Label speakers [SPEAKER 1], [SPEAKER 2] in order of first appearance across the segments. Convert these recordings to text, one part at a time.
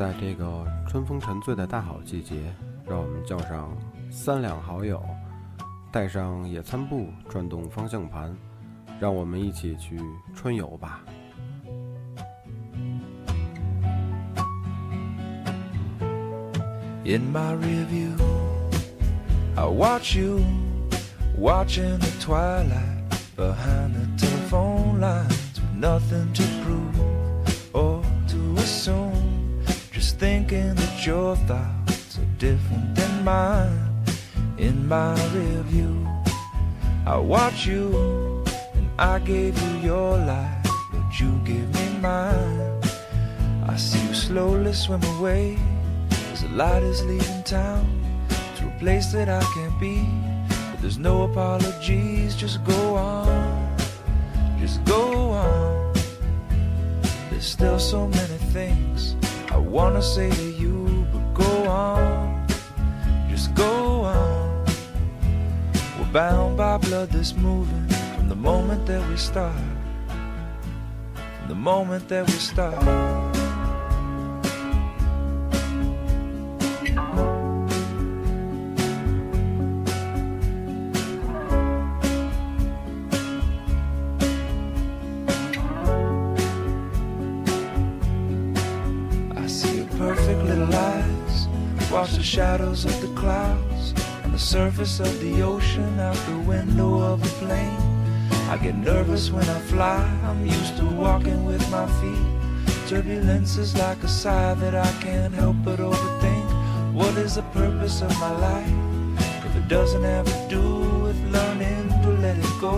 [SPEAKER 1] 在这个春风沉醉的大好季节，让我们叫上三两好友，带上野餐布，转动方向盘，让我们一起去春游吧。
[SPEAKER 2] In my review, I watch you watching the twilight behind the telephone lines with nothing to prove Thinking that your thoughts are different than mine. In my review, I watch you and I gave you your life, but you gave me mine. I see you slowly swim away as the light is leaving town to a place that I can't be. But there's no apologies, just go on, just go on. There's still so many things I wanna say to you, but go on, just go on. We're bound by blood that's moving from the moment that we start. From the moment that we start. Shadows of the clouds and the surface of the ocean Out the window of a plane. I get nervous when I fly. I'm used to walking with my feet. Turbulence is like a sigh that I can't help but overthink. What is the purpose of my life? If it doesn't have to do with learning to let it go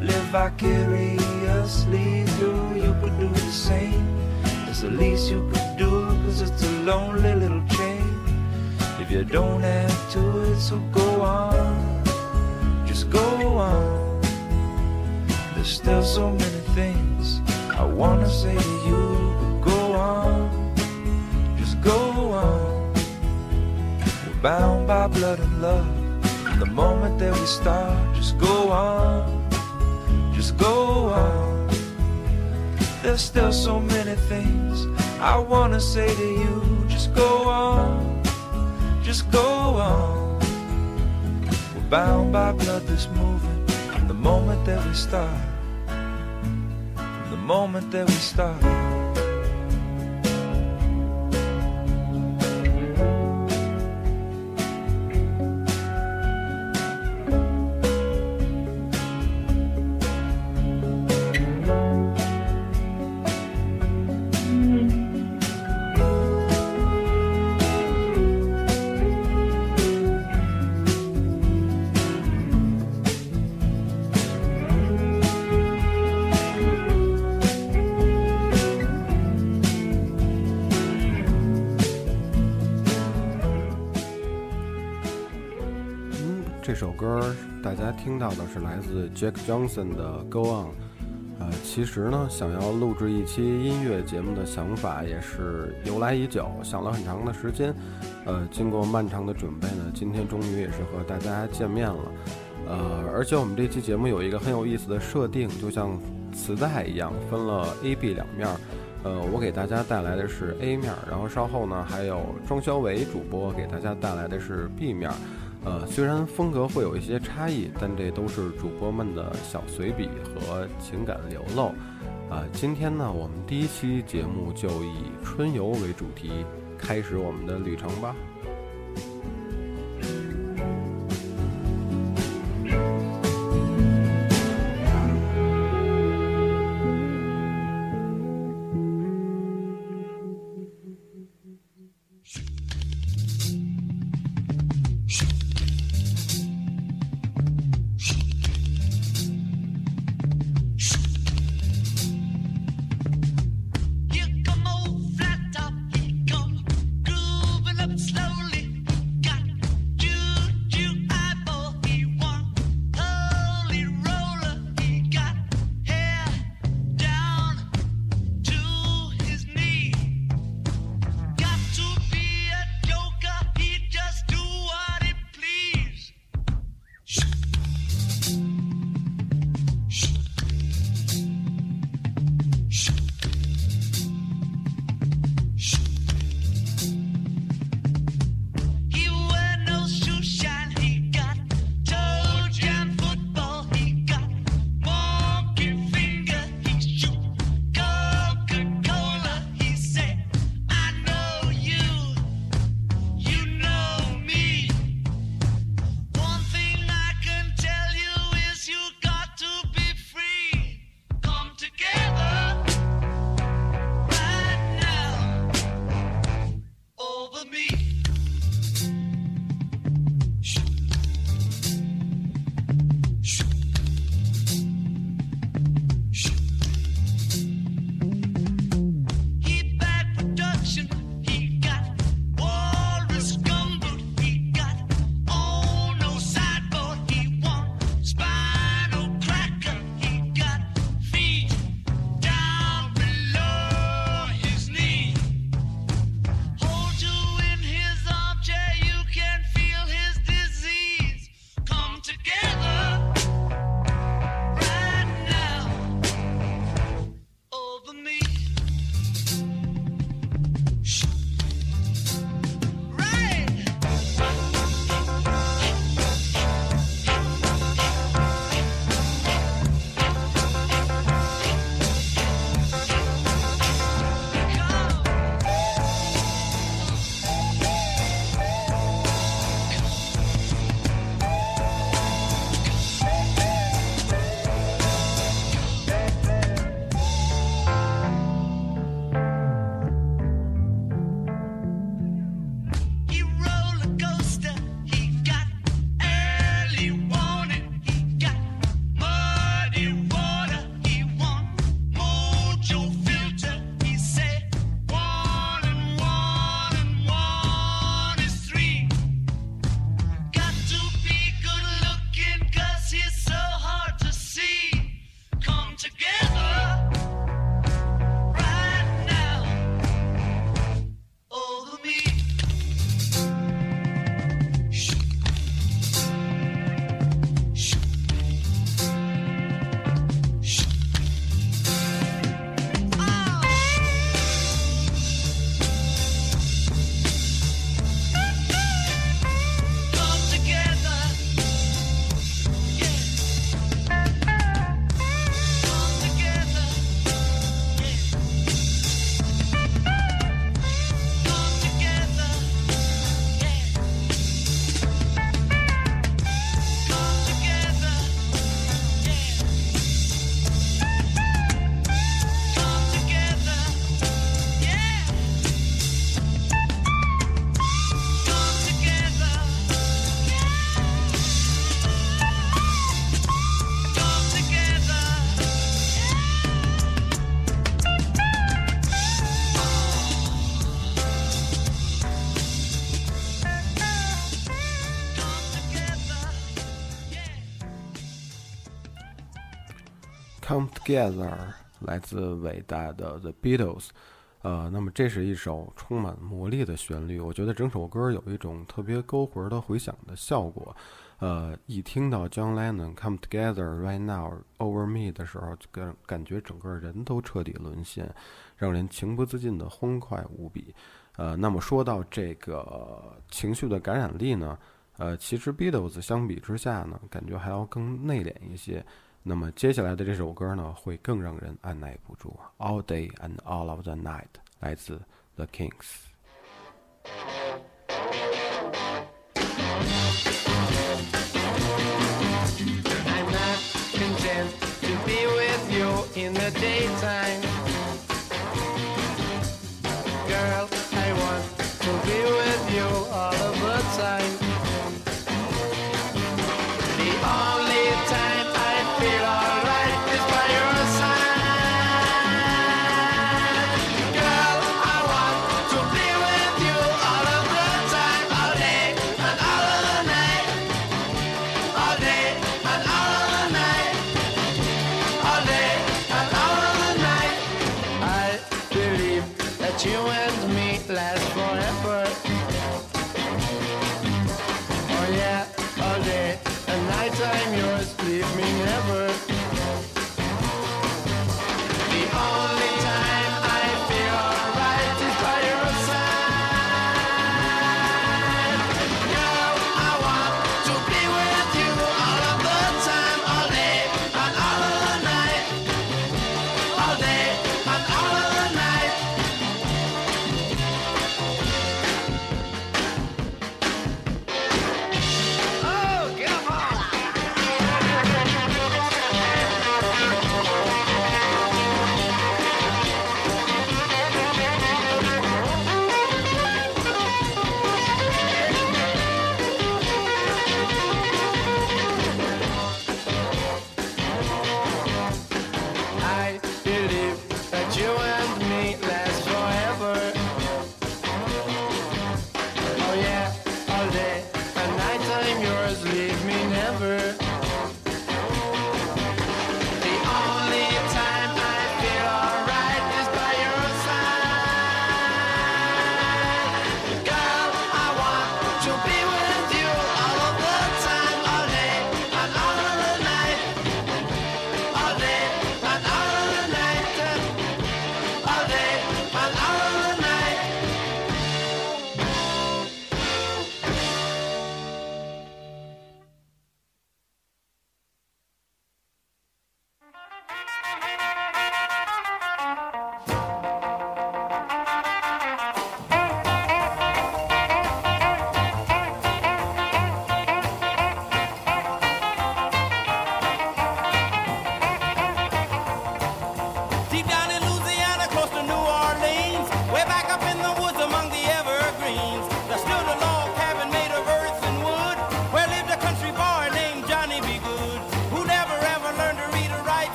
[SPEAKER 2] Live vicariously through You could do the same. It's the least you could do, cause it's a lonely little. If you don't have to it, so go on. Just go on. There's still so many things I wanna say to you, but go on. Just go on. We're bound by blood and love. The moment that we start, just go on. Just go on. There's still so many things I wanna say to you. Just go on, just go on. We're bound by blood that's moving from the moment that we start. From the moment that we start.
[SPEAKER 1] 听到的是来自 Jack Johnson 的《Go On》。呃，其实呢，想要录制一期音乐节目的想法也是由来已久，想了很长的时间。呃，经过漫长的准备呢，今天终于也是和大家见面了。呃，而且我们这期节目有一个很有意思的设定，就像磁带一样，分了 A、B 两面。呃，我给大家带来的是 A 面，然后稍后呢，还有庄小伟主播给大家带来的是 B 面。呃，虽然风格会有一些差异，但这都是主播们的小随笔和情感流露。啊、今天呢，我们第一期节目就以春游为主题，开始我们的旅程吧。Together》，来自伟大的 The Beatles。呃，那么这是一首充满魔力的旋律，我觉得整首歌有一种特别勾魂的回响的效果。呃，一听到 John Lennon Come Together Right Now Over Me 的时候，就感感觉整个人都彻底沦陷，让人情不自禁的欢快无比。呃，那么说到这个情绪的感染力呢，呃，其实 Beatles 相比之下呢，感觉还要更内敛一些。那么接下来的这首歌呢会更让人按捺不住 all day and all of the night 来自 the kings
[SPEAKER 3] i'm not content to be with you in the daytime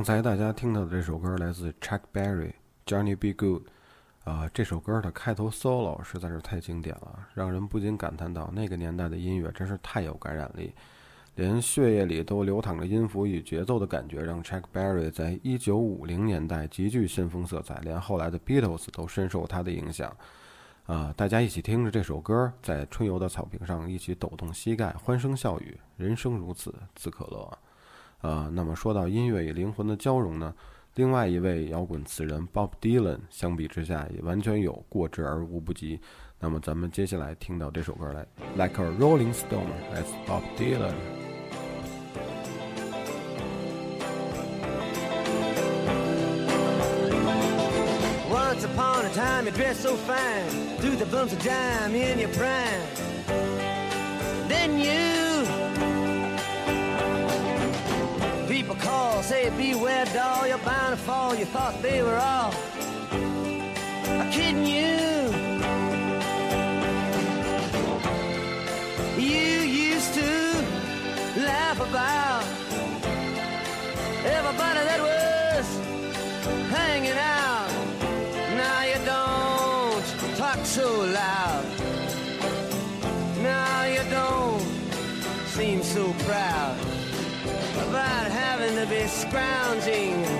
[SPEAKER 1] 刚才大家听到的这首歌来自 Chuck Berry，《Johnny Be Good》。啊、这首歌的开头 solo 实在是太经典了，让人不禁感叹到那个年代的音乐真是太有感染力，连血液里都流淌着音符与节奏的感觉，让 Chuck Berry 在一九五零年代极具先锋色彩，连后来的 Beatles 都深受他的影响。啊、大家一起听着这首歌，在春游的草坪上一起抖动膝盖，欢声笑语，人生如此，自可乐。啊，那么说到音乐与灵魂的交融呢，另外一位摇滚词人 Bob Dylan 相比之下也完全有过之而无不及。那么咱们接下来听到这首歌来，Like a Rolling Stone，来自 Bob Dylan。
[SPEAKER 4] Once upon a time you dressed so fine, threw the bumps of dime in your prime. Then you, call, say beware doll, you're bound to fall. You thought they were all kidding you. You grounding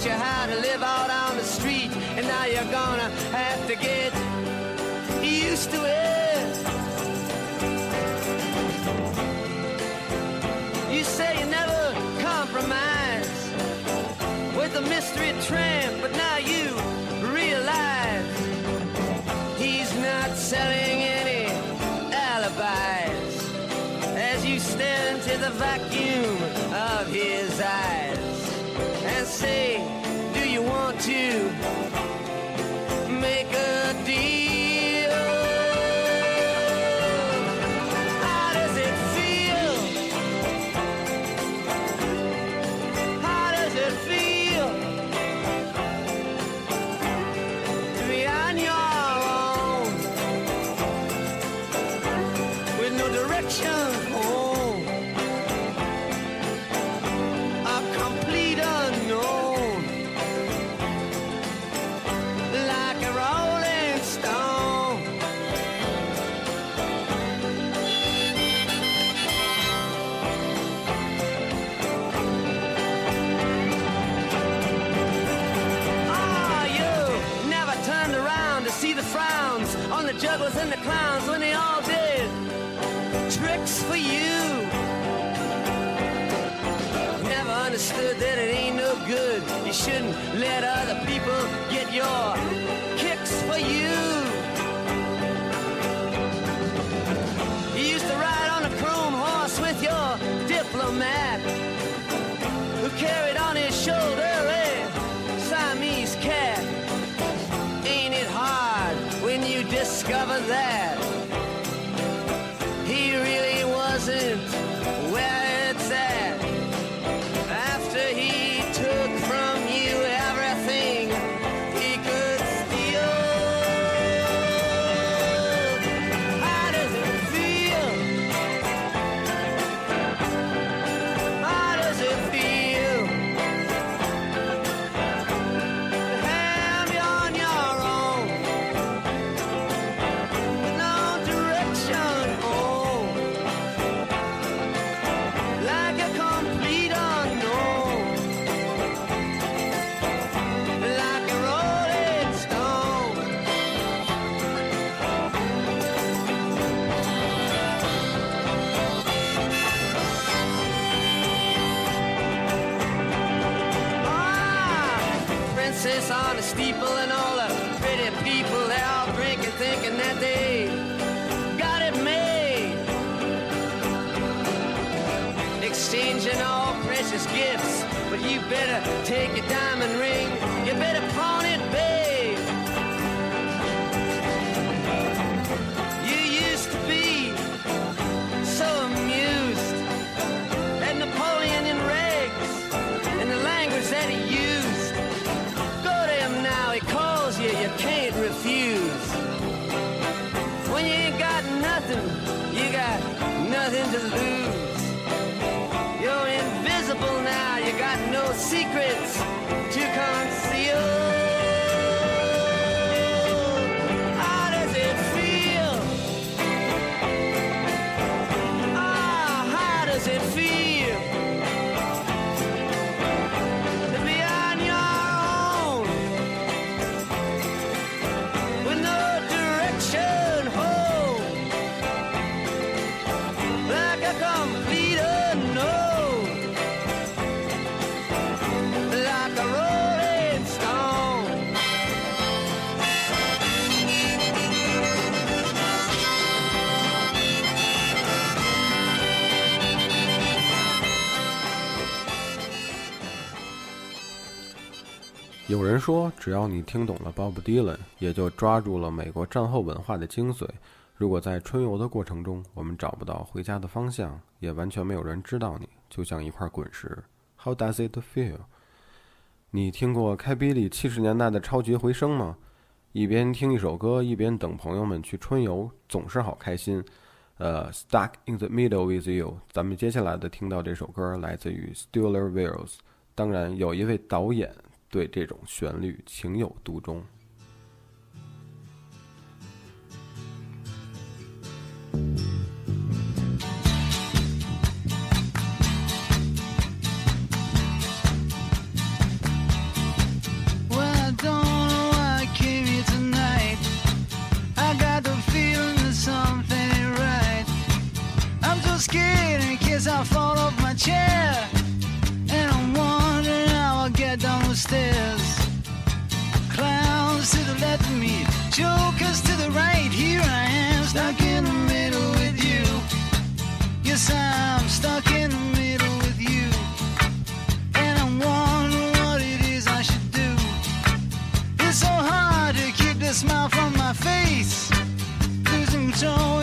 [SPEAKER 4] taught you how to live out on the street, and now you're gonna have to get used to it. You say you never compromise with a mystery tramp, but now you realize he's not selling you. On the jugglers and the clowns when they all did tricks for you. Never understood that it ain't no good. You shouldn't let other people get your kicks for you. You used to ride on a chrome horse with your diplomat That. You got nothing to lose. You're invisible now, you got no secrets
[SPEAKER 1] 有人说，只要你听懂了 Bob Dylan，也就抓住了美国战后文化的精髓。如果在春游的过程中，我们找不到回家的方向，也完全没有人知道你，就像一块滚石。How does it feel？你听过开比里七十年代的超级回声吗？一边听一首歌，一边等朋友们去春游，总是好开心。呃，Stuck in the Middle with You，咱们接下来的听到这首歌来自于 Stuller Wills。当然，有一位导演对这种旋律情有独钟。
[SPEAKER 5] Well, smile from my face. Losing control,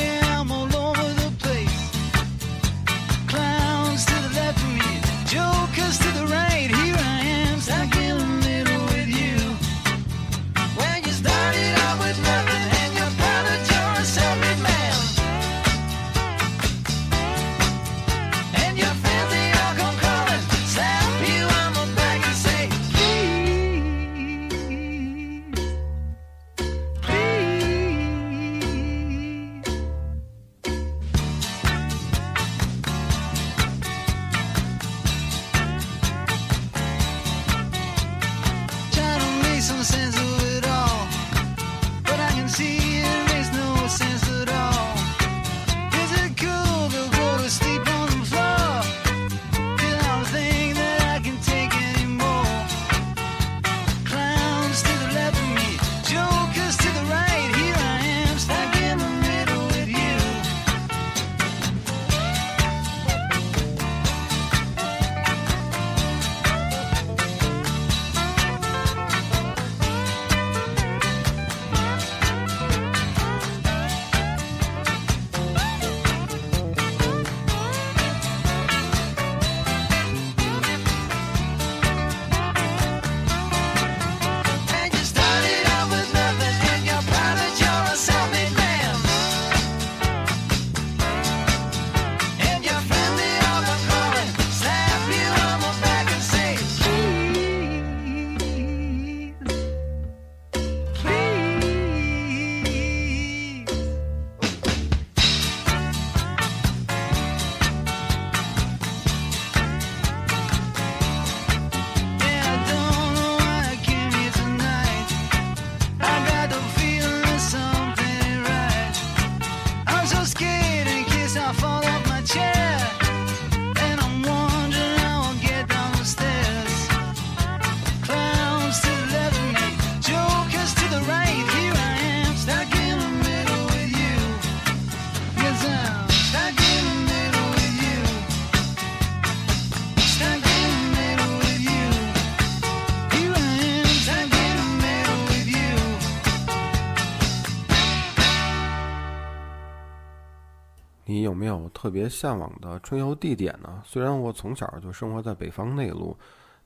[SPEAKER 1] 特别向往的春游地点呢？虽然我从小就生活在北方内陆，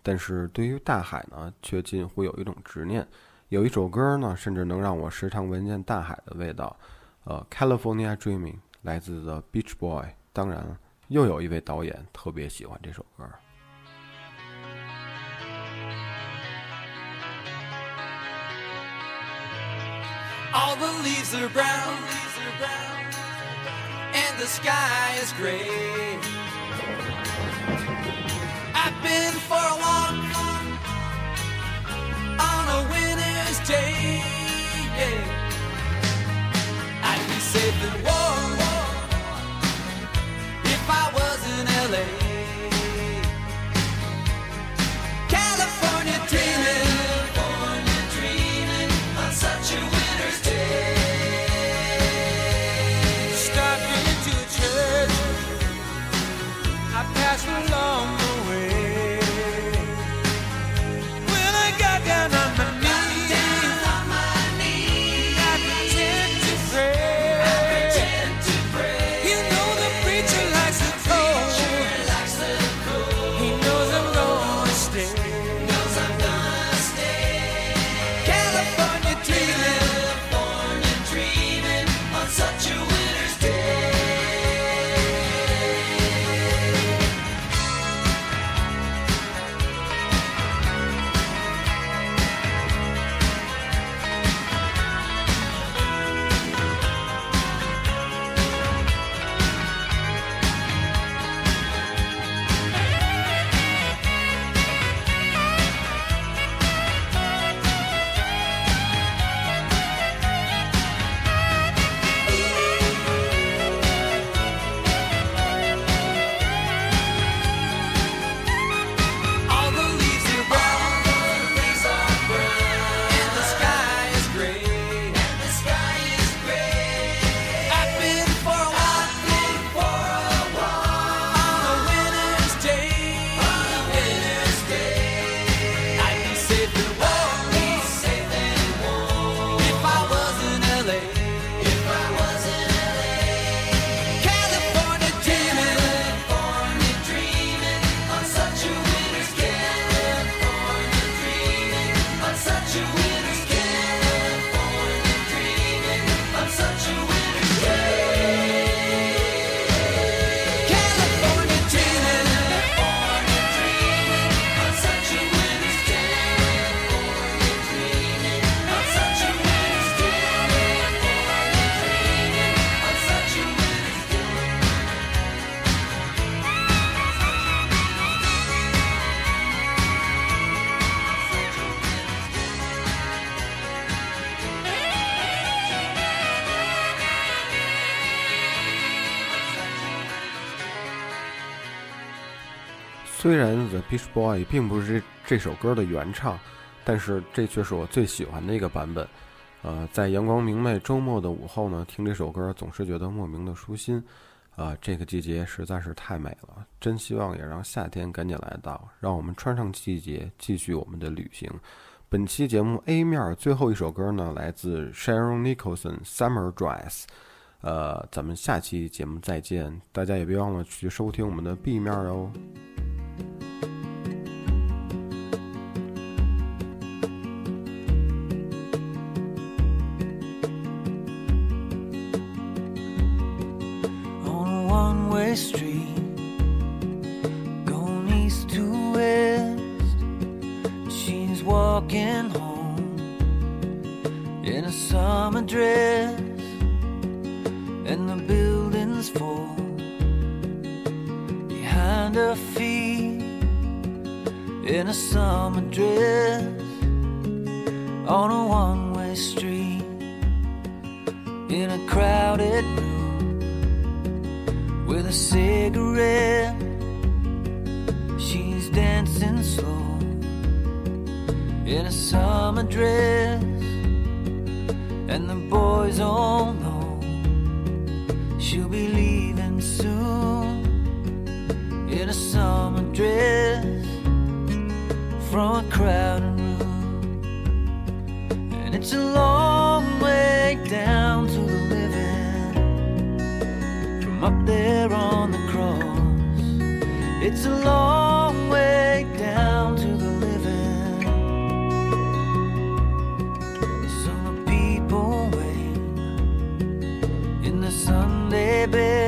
[SPEAKER 1] 但是对于大海呢，却近乎有一种执念。有一首歌呢，甚至能让我时常闻见大海的味道。呃，《California Dreaming》来自 The Beach Boy。当然，又有一位导演特别喜欢这首歌。
[SPEAKER 6] All the leaves are brown, and the sky is gray. I've been for a walk on a winter's day. Yeah. I'd be safe and warm if I was in LA.
[SPEAKER 1] 虽然 The Beach Boy 并不是这首歌的原唱，但是这却是我最喜欢的一个版本。呃，在阳光明媚、周末的午后呢，听这首歌总是觉得莫名的舒心。啊、这个季节实在是太美了，真希望也让夏天赶紧来到，让我们穿上季节，继续我们的旅行。本期节目 A 面最后一首歌呢，来自 Sharon Nicholson《Summer Dress》。呃，咱们下期节目再见，大家也别忘了去收听我们的 B 面哦。
[SPEAKER 5] Walking home in a summer dress, and the building's full behind her feet in a summer dress on a one way street in a crowded room with a cigarette. She's dancing slow in a summer dress, and the boys all know she'll be leaving soon in a summer dress from a crowded room. And it's a long way down to the living from
[SPEAKER 6] up there on the cross. It's a long baby.